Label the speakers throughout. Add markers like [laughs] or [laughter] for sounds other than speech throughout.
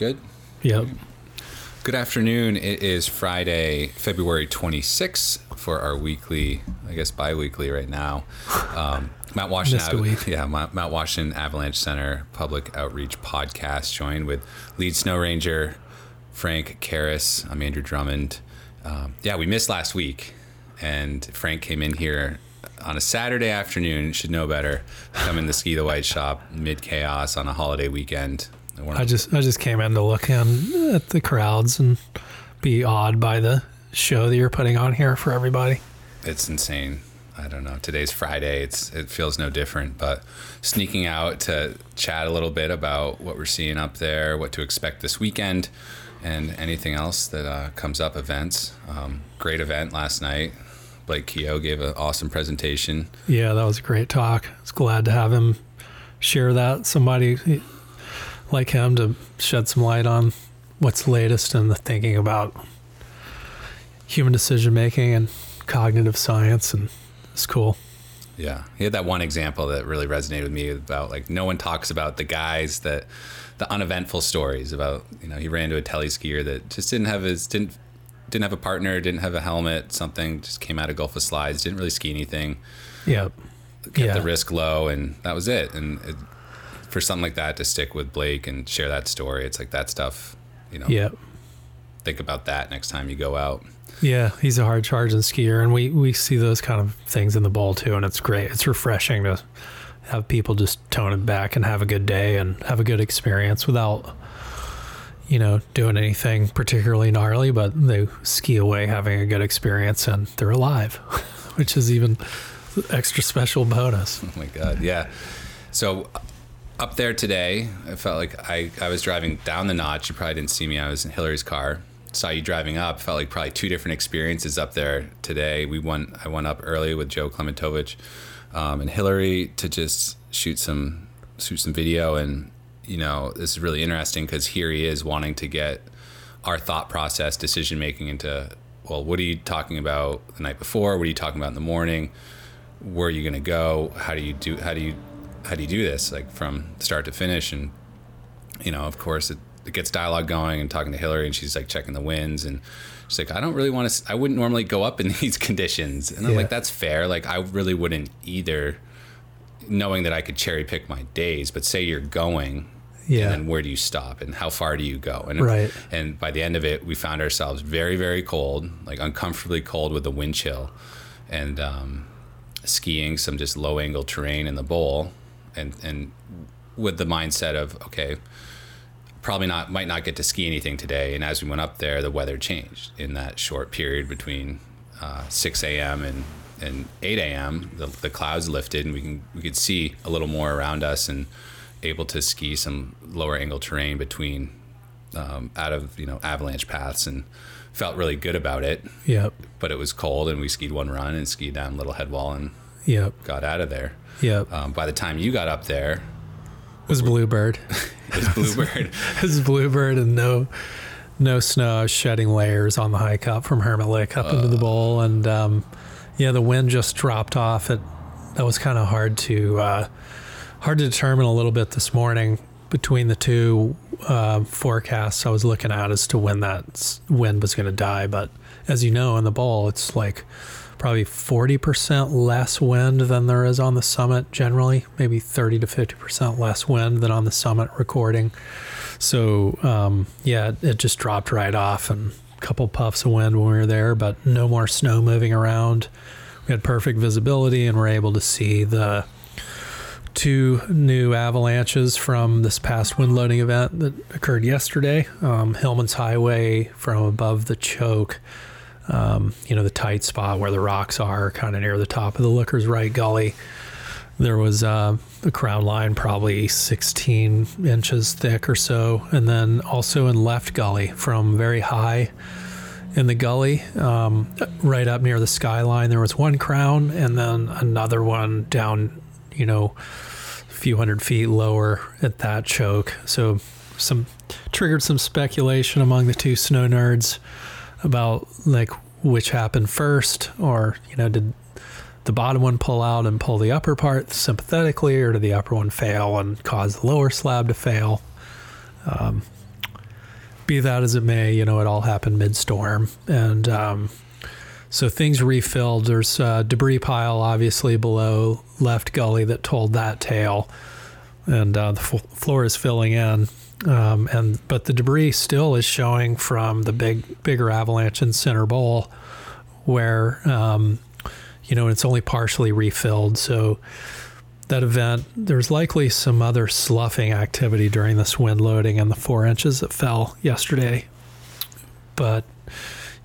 Speaker 1: Good.
Speaker 2: Yep.
Speaker 1: Good afternoon. It is Friday, February 26th for our weekly, I guess bi-weekly right now. Um, Mount Washington, yeah, Mount, Mount Washington Avalanche Center Public Outreach Podcast, joined with lead snow ranger Frank Carus. I'm Andrew Drummond. Um, yeah, we missed last week, and Frank came in here on a Saturday afternoon. Should know better. Come in the ski the white shop mid chaos on a holiday weekend.
Speaker 2: I just I just came in to look in at the crowds and be awed by the show that you're putting on here for everybody.
Speaker 1: it's insane. I don't know. Today's Friday. It's it feels no different. But sneaking out to chat a little bit about what we're seeing up there, what to expect this weekend, and anything else that uh, comes up. Events. Um, great event last night. Blake Keogh gave an awesome presentation.
Speaker 2: Yeah, that was a great talk. I was glad to have him share that. Somebody like him to shed some light on what's latest in the thinking about human decision making and cognitive science, and it's cool.
Speaker 1: Yeah, he had that one example that really resonated with me about like no one talks about the guys that the uneventful stories about you know he ran into a telly skier that just didn't have his didn't didn't have a partner, didn't have a helmet, something just came out of Gulf of Slides, didn't really ski anything,
Speaker 2: Yep.
Speaker 1: kept
Speaker 2: Yeah.
Speaker 1: the risk low, and that was it. And it, for something like that to stick with Blake and share that story, it's like that stuff. You know,
Speaker 2: Yep.
Speaker 1: think about that next time you go out.
Speaker 2: Yeah, he's a hard charging skier, and we we see those kind of things in the bowl too, and it's great. It's refreshing to have people just tone it back and have a good day and have a good experience without, you know, doing anything particularly gnarly, but they ski away having a good experience and they're alive, [laughs] which is even extra special bonus.
Speaker 1: Oh my god, yeah. So up there today, I felt like I, I was driving down the notch. You probably didn't see me. I was in Hillary's car. Saw you driving up. Felt like probably two different experiences up there today. We went. I went up early with Joe Klementovich um, and Hillary to just shoot some shoot some video. And you know, this is really interesting because here he is wanting to get our thought process, decision making into well, what are you talking about the night before? What are you talking about in the morning? where are you going to go how do you do how do you how do you do this like from start to finish and you know of course it, it gets dialogue going and talking to hillary and she's like checking the winds and she's like i don't really want to i wouldn't normally go up in [laughs] these conditions and i'm
Speaker 2: Yeah.
Speaker 1: like that's fair like i really wouldn't either knowing that i could cherry pick my days but say you're going
Speaker 2: Yeah.
Speaker 1: and then where do you stop and how far do you go and
Speaker 2: Right.
Speaker 1: and by the end of it we found ourselves very very cold like uncomfortably cold with the wind chill and um, skiing some just low angle terrain in the bowl and and with the mindset of okay probably not might not get to ski anything today and as we went up there the weather changed in that short period between uh, 6 a.m and and 8 a.m the, the clouds lifted and we can we could see a little more around us and able to ski some lower angle terrain between um, out of you know avalanche paths and felt really good about it
Speaker 2: Yep.
Speaker 1: but it was cold and we skied one run and skied down little head wall and
Speaker 2: Yep.
Speaker 1: got out of there
Speaker 2: Yep.
Speaker 1: um, by the time you got up there
Speaker 2: It was Bluebird. [laughs]
Speaker 1: it was bluebird [laughs]
Speaker 2: It was Bluebird and no no snow. I was shedding layers on the hike up from Hermit Lake up into the bowl, and um, yeah, the wind just dropped off. It that was kind of hard to uh, hard to determine a little bit this morning between the two uh, forecasts I was looking at as to when that wind was going to die. But as you know, in the bowl, it's like probably 40% less wind than there is on the summit generally, maybe 30 to 50% less wind than on the summit recording. So, um, yeah, it, it just dropped right off and a couple puffs of wind when we were there, but no more snow moving around. We had perfect visibility and were able to see the two new avalanches from this past wind loading event that occurred yesterday. Um, Hillman's Highway from above the choke, um, you know, the tight spot where the rocks are, kind of near the top of the Looker's Right Gully. There was uh, the crown line probably 16 inches thick or so. And then also in Left Gully from very high in the gully, um, right up near the skyline, there was one crown and then another one down, you know, a few hundred feet lower at that choke. So some triggered some speculation among the two snow nerds about like which happened first or you know did the bottom one pull out and pull the upper part sympathetically or did the upper one fail and cause the lower slab to fail um, be that as it may, you know, it all happened mid-storm, and um, so things refilled. There's a debris pile obviously below left gully that told that tale, and uh, the f- floor is filling in. Um, and but the debris still is showing from the big bigger avalanche in Center Bowl, where um, you know it's only partially refilled. So that event, there's likely some other sloughing activity during this wind loading and the four inches that fell yesterday. But,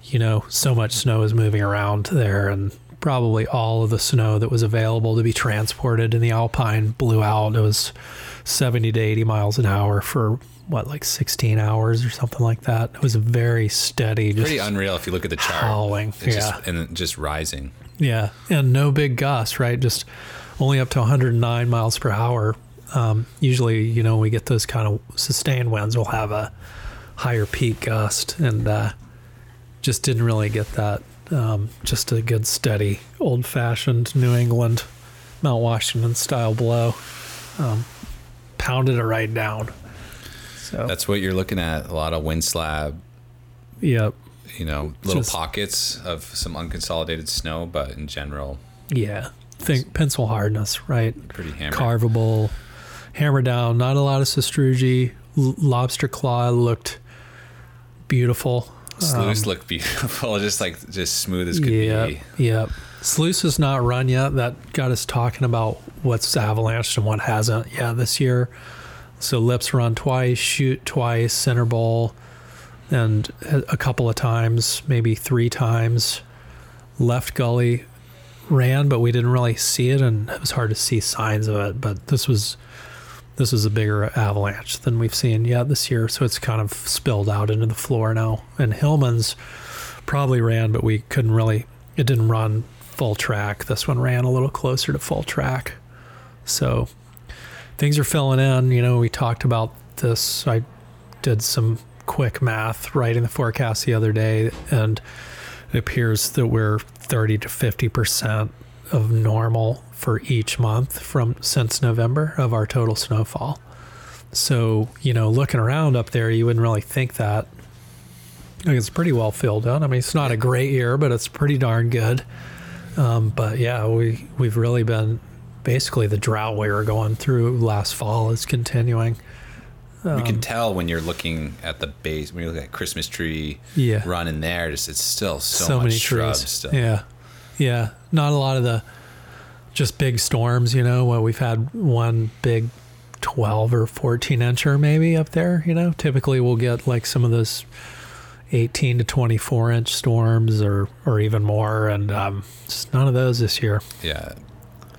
Speaker 2: you know, so much snow is moving around there, and probably all of the snow that was available to be transported in the Alpine blew out. It was 70 to 80 miles an hour for what, like 16 hours or something like that. It was a very steady, just
Speaker 1: Pretty unreal if you look at the chart.
Speaker 2: howling.
Speaker 1: It's
Speaker 2: yeah.
Speaker 1: just, and just rising.
Speaker 2: Yeah, and no big gusts, right? Just only up to 109 miles per hour. Um, usually, you know, when we get those kind of sustained winds, we'll have a higher peak gust, and uh, just didn't really get that. Um, just a good, steady, old-fashioned New England, Mount Washington style blow. Um, pounded it right down. So,
Speaker 1: That's what you're looking at. A lot of wind slab,
Speaker 2: yep,
Speaker 1: you know, little
Speaker 2: Just-
Speaker 1: pockets of some unconsolidated snow, but in general,
Speaker 2: yeah. Think pencil hardness, right?
Speaker 1: pretty hammered.
Speaker 2: carvable, hammer down. Not a lot of sastrugi. L- lobster claw looked beautiful.
Speaker 1: Sluice
Speaker 2: Um,
Speaker 1: look [laughs] beautiful, just like just smooth as could
Speaker 2: yeah,
Speaker 1: be.
Speaker 2: yeah. Sluice has not run yet. That got us talking about what's avalanched and what hasn't. Yeah, this year. So lips run twice, Chute twice, center bowl, and a a couple of times, maybe three times. Left gully ran, but we didn't really see it, and it was hard to see signs of it. But this was this was a bigger avalanche than we've seen yet this year, so it's kind of spilled out into the floor now. And Hillman's probably ran, but we couldn't really. It didn't run full track. This one ran a little closer to full track, so things are filling in. You know, we talked about this. I did some quick math writing the forecast the other day, and it appears that we're 30 to 50 percent of normal for each month from since November of our total snowfall. So, you know, looking around up there, you wouldn't really think that. I think it's pretty well filled in. I mean, it's not a great year, but it's pretty darn good. Um, but yeah, we we've really been basically the drought we were going through last fall is continuing.
Speaker 1: you
Speaker 2: Um,
Speaker 1: can tell when you're looking at the base, when you look at Christmas tree
Speaker 2: Yeah.
Speaker 1: run in there, just it's still so,
Speaker 2: so,
Speaker 1: much
Speaker 2: many
Speaker 1: shrub
Speaker 2: trees.
Speaker 1: still.
Speaker 2: Yeah, yeah. Not a lot of the just big storms. You know, well, we've had one big twelve or fourteen incher maybe up there. You know, typically we'll get like some of those eighteen to twenty four inch storms or or even more, and um, just none of those this year.
Speaker 1: Yeah.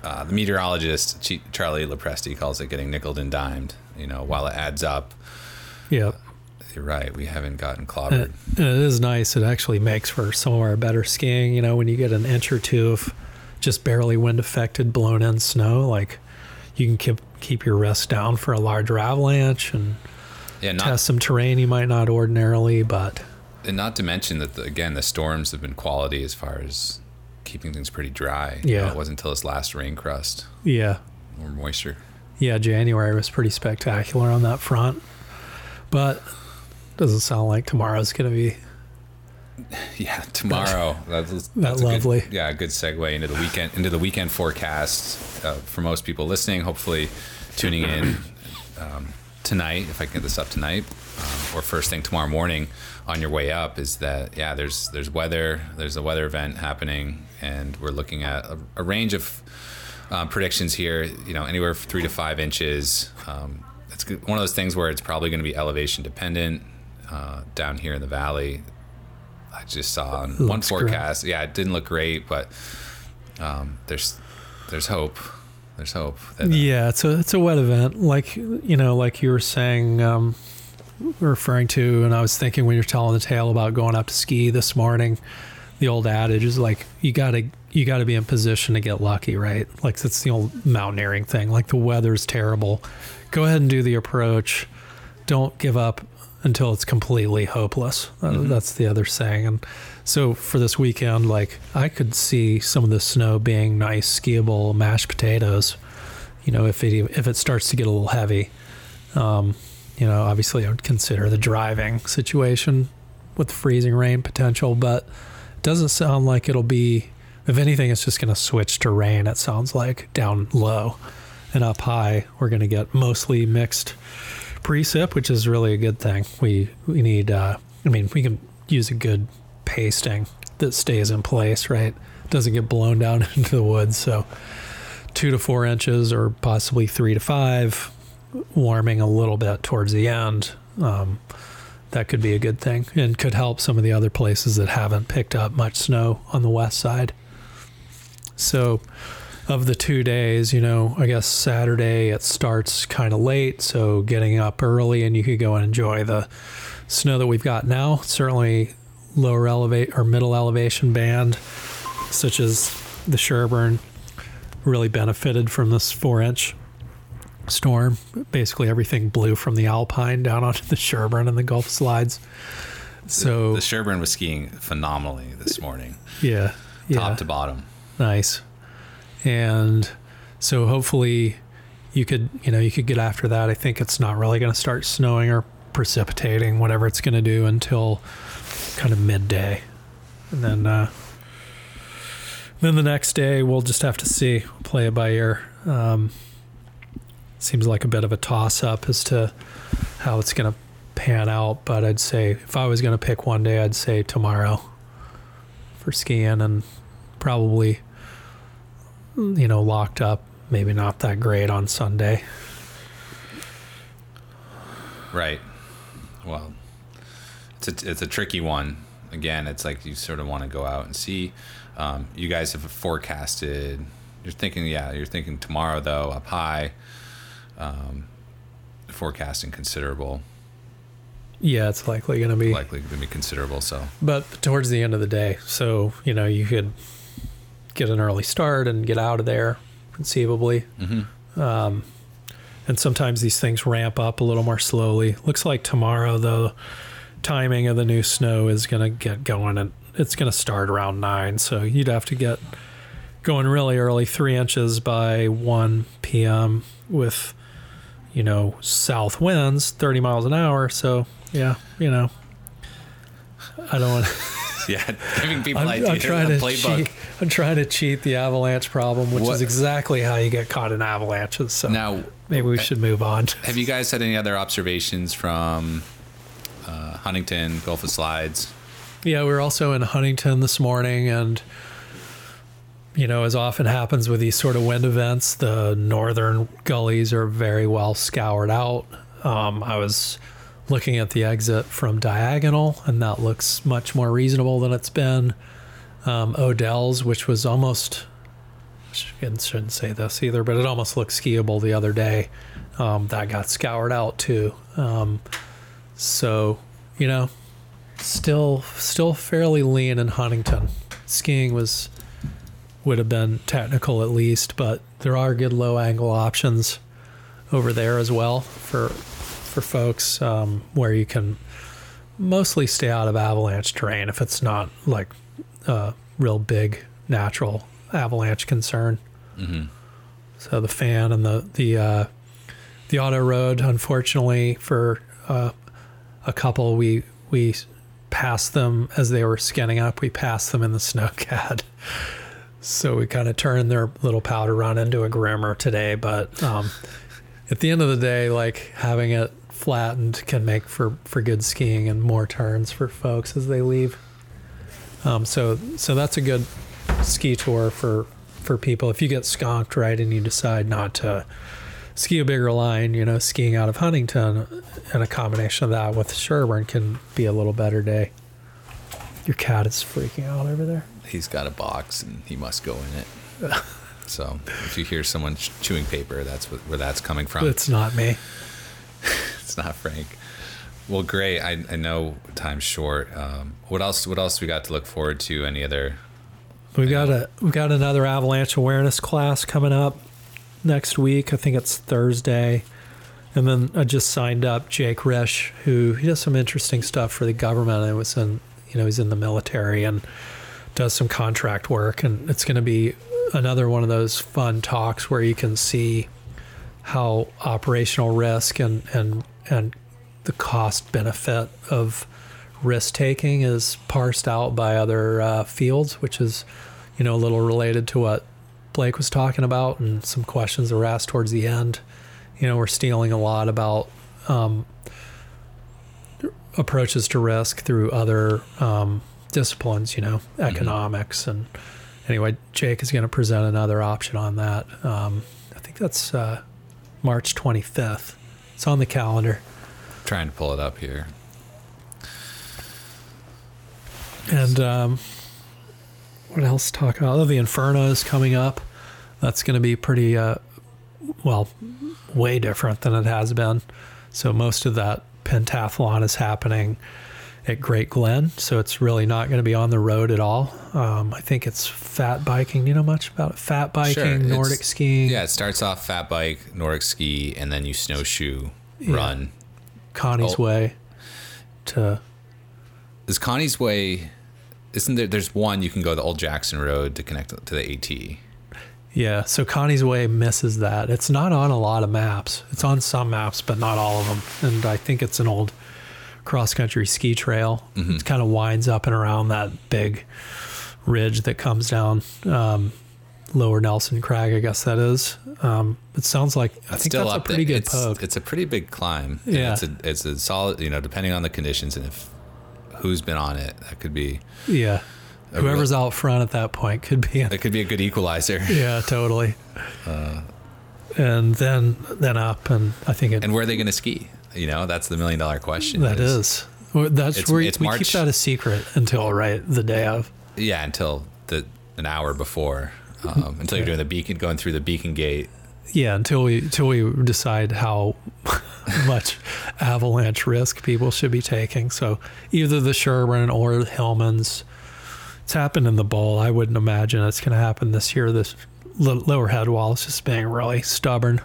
Speaker 1: Uh, the meteorologist Charlie Lepresti calls it getting nickled and dimed. You know, while it adds up,
Speaker 2: Yeah.
Speaker 1: you're right. We haven't gotten
Speaker 2: And
Speaker 1: clobbered.
Speaker 2: it, and it is nice. It actually makes for some of our better skiing. You know, when you get an inch or two of just barely wind affected, blown in snow, like you can keep keep your wrist down for a larger avalanche and
Speaker 1: yeah, not
Speaker 2: test some terrain you might not ordinarily. But
Speaker 1: and not to mention that the, again the storms have been quality as far as keeping things pretty dry. You know,
Speaker 2: Yeah.
Speaker 1: it wasn't until this last rain crust
Speaker 2: yeah,
Speaker 1: or moisture.
Speaker 2: yeah, January was pretty spectacular on that front. But doesn't sound like tomorrow's going to be. [laughs]
Speaker 1: Yeah, tomorrow. [laughs] That's,
Speaker 2: That
Speaker 1: that's good-
Speaker 2: lovely.
Speaker 1: yeah, good segue into the weekend into the weekend forecast uh, for most people listening. Hopefully, tuning in um, tonight if I can get this up tonight um, or first thing tomorrow morning on your way up. Is that yeah? There's there's weather. There's a weather event happening, and we're looking at a, a range of um, predictions here. You know, anywhere from three to five inches. Um, it's one of those things where it's probably going to be elevation dependent uh, down here in the valley. I just saw on one forecast. Yeah, it didn't look great, but um, there's there's hope. There's hope. That, uh,
Speaker 2: Yeah, it's a it's a wet event, like you know, like you were saying, um, referring to, and I was thinking when you're telling the tale about going up to ski this morning, the old adage is like you gotta you gotta be in position to get lucky, right? Like it's the old mountaineering thing. Like the weather's terrible, go ahead and do the approach. Don't give up until it's completely hopeless. Uh,
Speaker 1: Mhm.
Speaker 2: That's the other saying. And so for this weekend, like I could see some of the snow being nice skiable mashed potatoes. You know, if it if it starts to get a little heavy, um, you know, obviously I would consider the driving situation with freezing rain potential, but it doesn't sound like it'll be. If anything, it's just going to switch to rain. It sounds like down low and up high, we're going to get mostly mixed precip, which is really a good thing. We we need. Uh, I mean, we can use a good pasting that stays in place, right? Doesn't get blown down [laughs] into the woods. So two to four inches, or possibly three to five, warming a little bit towards the end. Um, that could be a good thing and could help some of the other places that haven't picked up much snow on the west side. So, of the two days, you know, I guess Saturday it starts kind of late, so getting up early and you could go and enjoy the snow that we've got now. Certainly, lower elevate or middle elevation band, such as the Sherburne, really benefited from this four inch storm. Basically, everything blew from the Alpine down onto the Sherburne and the Gulf slides. So
Speaker 1: The Sherburne was skiing phenomenally this morning,
Speaker 2: yeah, yeah,
Speaker 1: top to bottom.
Speaker 2: nice. And so hopefully you could, you know, you could get after that. I think it's not really going to start snowing or precipitating, whatever it's going to do until kind of midday, and then uh, then the next day we'll just have to see, play it by ear. Um, seems like a bit of a toss up as to how it's going to pan out, but I'd say if I was going to pick one day, I'd say tomorrow for skiing and probably you know locked up maybe not that great on sunday
Speaker 1: Right. Well, it's a, it's a tricky one. Again, it's like you sort of want to go out and see. Um, you guys have forecasted. You're thinking, yeah, you're thinking tomorrow though, up high. Um, forecasting considerable,
Speaker 2: yeah it's likely going to be.
Speaker 1: Likely going to be considerable. So.
Speaker 2: But towards the end of the day so you know you could get an early start and get out of there conceivably.
Speaker 1: Mhm.
Speaker 2: um, and sometimes these things ramp up a little more slowly. Looks like tomorrow the timing of the new snow is going to get going and it's going to start around 9 so you'd have to get going really early 3 inches by 1 p.m with you know south winds 30 miles an hour so yeah you know i don't want [laughs]
Speaker 1: yeah, giving people
Speaker 2: I'm,
Speaker 1: ideas.
Speaker 2: I'm trying to
Speaker 1: playbook.
Speaker 2: cheat. I'm trying to cheat the avalanche problem, which
Speaker 1: What-
Speaker 2: is exactly how you get caught in avalanches. So
Speaker 1: Now,
Speaker 2: maybe we should move on.
Speaker 1: have you guys had any other observations from uh, Huntington, Gulf of Slides?
Speaker 2: Yeah, we were also in Huntington this morning, and you know, as often happens with these sort of wind events, the northern gullies are very well scoured out. Um, I was looking at the exit from Diagonal, and that looks much more reasonable than it's been. Um, Odell's, which was almost, I shouldn't say this either, but it almost looked skiable the other day. Um, that got scoured out too. Um, so, you know, still still fairly lean in Huntington. Skiing was would have been technical at least, but there are good low angle options over there as well for for folks um, where you can mostly stay out of avalanche terrain if it's not like a real big natural avalanche concern.
Speaker 1: hmm
Speaker 2: So the fan and the the uh, the auto road, unfortunately, for uh, a couple, we we passed them as they were scanning up. We passed them in the snowcat, [laughs] so we kind of turned their little powder run into a grammar today. But um, at the end of the day, like having it flattened can make for for good skiing and more turns for folks as they leave. Um, so so that's a good ski tour for for people if you get skunked right and you decide not to ski a bigger line you know skiing out of huntington and a combination of that with sherburne can be a little better day your cat is freaking out over there
Speaker 1: He's got a box and he must go in it. [laughs] so if you hear someone chewing paper, that's what, where that's coming from.
Speaker 2: it's not me [laughs]
Speaker 1: it's not Frank. Well, great. I, I know time's short. Um, what else? What else we got to look forward to? Any other?
Speaker 2: we got a we got another avalanche awareness class coming up next week i think it's thursday and then i just signed up jake rish who he does some interesting stuff for the government i was in you know he's in the military and does some contract work and it's going to be another one of those fun talks where you can see how operational risk and and and the cost benefit of risk taking is parsed out by other uh, fields, which is, you know, a little related to what Blake was talking about and some questions were asked towards the end. You know, we're stealing a lot about um, approaches to risk through other um, disciplines, you know, economics. And anyway, Jake is going to present another option on that. Um, I think that's uh, March 25th. It's on the calendar.
Speaker 1: Trying to pull it up here.
Speaker 2: And um, what else to talk about? Oh, the Inferno is coming up. That's going to be pretty, uh, well, way different than it has been. So most of that pentathlon is happening at Great Glen. So it's really not going to be on the road at all. Um, I think it's fat biking. Do you know much about it? Fat biking,
Speaker 1: Sure,
Speaker 2: Nordic
Speaker 1: it's-
Speaker 2: skiing,
Speaker 1: Yeah, it starts off fat bike, Nordic ski, and then you snowshoe,
Speaker 2: Yeah.
Speaker 1: run.
Speaker 2: Connie's
Speaker 1: Oh.
Speaker 2: Way to
Speaker 1: Is Connie's Way? Isn't there? There's one you can go the old Jackson Road to connect to the AT.
Speaker 2: Yeah, so Connie's Way misses that. It's not on a lot of maps. It's on some maps, but not all of them. And I think it's an old cross country ski trail. It kind of winds up and around that big ridge that comes down um, Lower Nelson Crag, I guess that is. Um, it sounds like I
Speaker 1: It's
Speaker 2: think
Speaker 1: still
Speaker 2: that's a pretty
Speaker 1: there.
Speaker 2: good
Speaker 1: it's,
Speaker 2: poke.
Speaker 1: It's a pretty big climb.
Speaker 2: Yeah.
Speaker 1: it's a it's a solid. You know, depending on the conditions and if who's been on it, that could be
Speaker 2: yeah, whoever's
Speaker 1: real-
Speaker 2: out front at that point could be.
Speaker 1: It could be a good equalizer. [laughs]
Speaker 2: yeah, totally. and then then up, and I think it
Speaker 1: And where are they going to ski? You know, that's the million dollar question.
Speaker 2: That is. Well, That's
Speaker 1: It's-
Speaker 2: where
Speaker 1: it's
Speaker 2: we
Speaker 1: March.
Speaker 2: keep that a secret until right the day of.
Speaker 1: Yeah, until the an hour before, um, until you're doing the beacon, going through the beacon gate.
Speaker 2: Yeah, until we until we decide how [laughs] much avalanche risk people should be taking. So either the Sherburne or Hillman's. It's happened in the bowl. I wouldn't imagine it's going to happen this year. This lower head wall is just being really stubborn.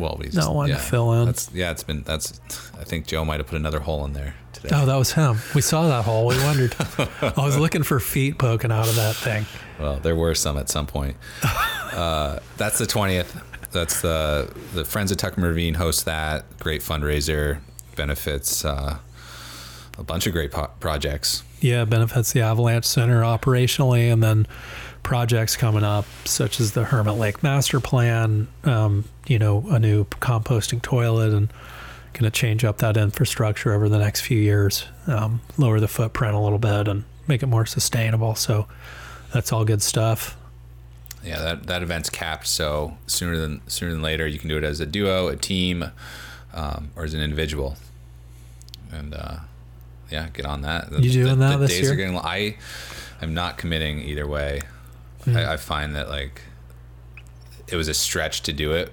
Speaker 1: Well, we just,
Speaker 2: Not one to fill in.
Speaker 1: That's yeah, it's been that's. I think Joe might have put another hole in there today.
Speaker 2: Oh, that was him. We saw that hole. We wondered. [laughs] I was looking for feet poking out of that thing.
Speaker 1: Well, there were some at some point. [laughs] uh, that's the twentieth. That's the the Friends of Tuckerman Ravine host that great fundraiser benefits uh, a bunch of great po- projects.
Speaker 2: Yeah, benefits the Avalanche Center operationally, and then projects coming up such as the Hermit Lake Master Plan. Um, you know, a new composting toilet, and going to change up that infrastructure over the next few years, um, lower the footprint a little bit, and make it more sustainable. So that's all good stuff.
Speaker 1: Yeah, that, that event's capped, so sooner than sooner than later, you can do it as a duo, a team, um, or as an individual. And uh, yeah, get on that. The,
Speaker 2: You doing
Speaker 1: the,
Speaker 2: that
Speaker 1: the
Speaker 2: this
Speaker 1: days
Speaker 2: year?
Speaker 1: Are getting, I am not committing either way.
Speaker 2: Hmm.
Speaker 1: I, I find that like it was a stretch to do it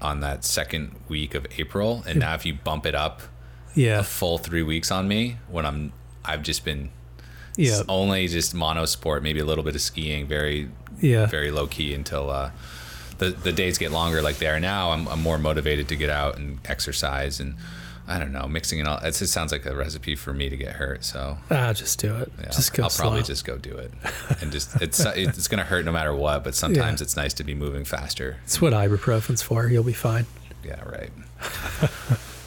Speaker 1: on that second week of April, and now if you bump it up
Speaker 2: Yeah,
Speaker 1: a full three weeks on me, when I'm I've just been
Speaker 2: yeah,
Speaker 1: only just monosport, maybe a little bit of skiing, very
Speaker 2: yeah.
Speaker 1: very low key until uh, the the days get longer like they are now. I'm, I'm more motivated to get out and exercise and I don't know mixing it all. It just sounds like a recipe for me to get hurt. So
Speaker 2: Ah, just do it.
Speaker 1: yeah,
Speaker 2: just go
Speaker 1: I'll probably just go do it [laughs] and just it's it's gonna hurt no matter what. But sometimes it's nice to be moving faster.
Speaker 2: That's what ibuprofen's for. You'll be fine.
Speaker 1: Yeah, right. [laughs]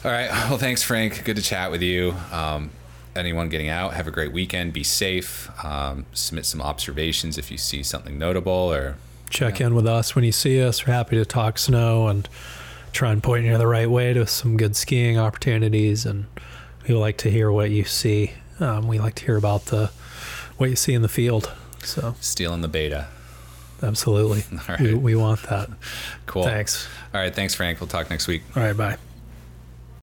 Speaker 1: all right. Well, thanks, Frank. Good to chat with you. Um, anyone getting out, have a great weekend. Be safe. Um, submit some observations if you see something notable or
Speaker 2: check in with us when you see us. We're happy to talk snow and try and point you the right way to some good skiing opportunities. And we like to hear what you see. Um, we like to hear about the what you see in the field. So
Speaker 1: stealing the beta.
Speaker 2: absolutely, [laughs]
Speaker 1: All
Speaker 2: we, we want that.
Speaker 1: Cool.
Speaker 2: Thanks.
Speaker 1: All right. Thanks, Frank. We'll talk next week.
Speaker 2: All right, bye.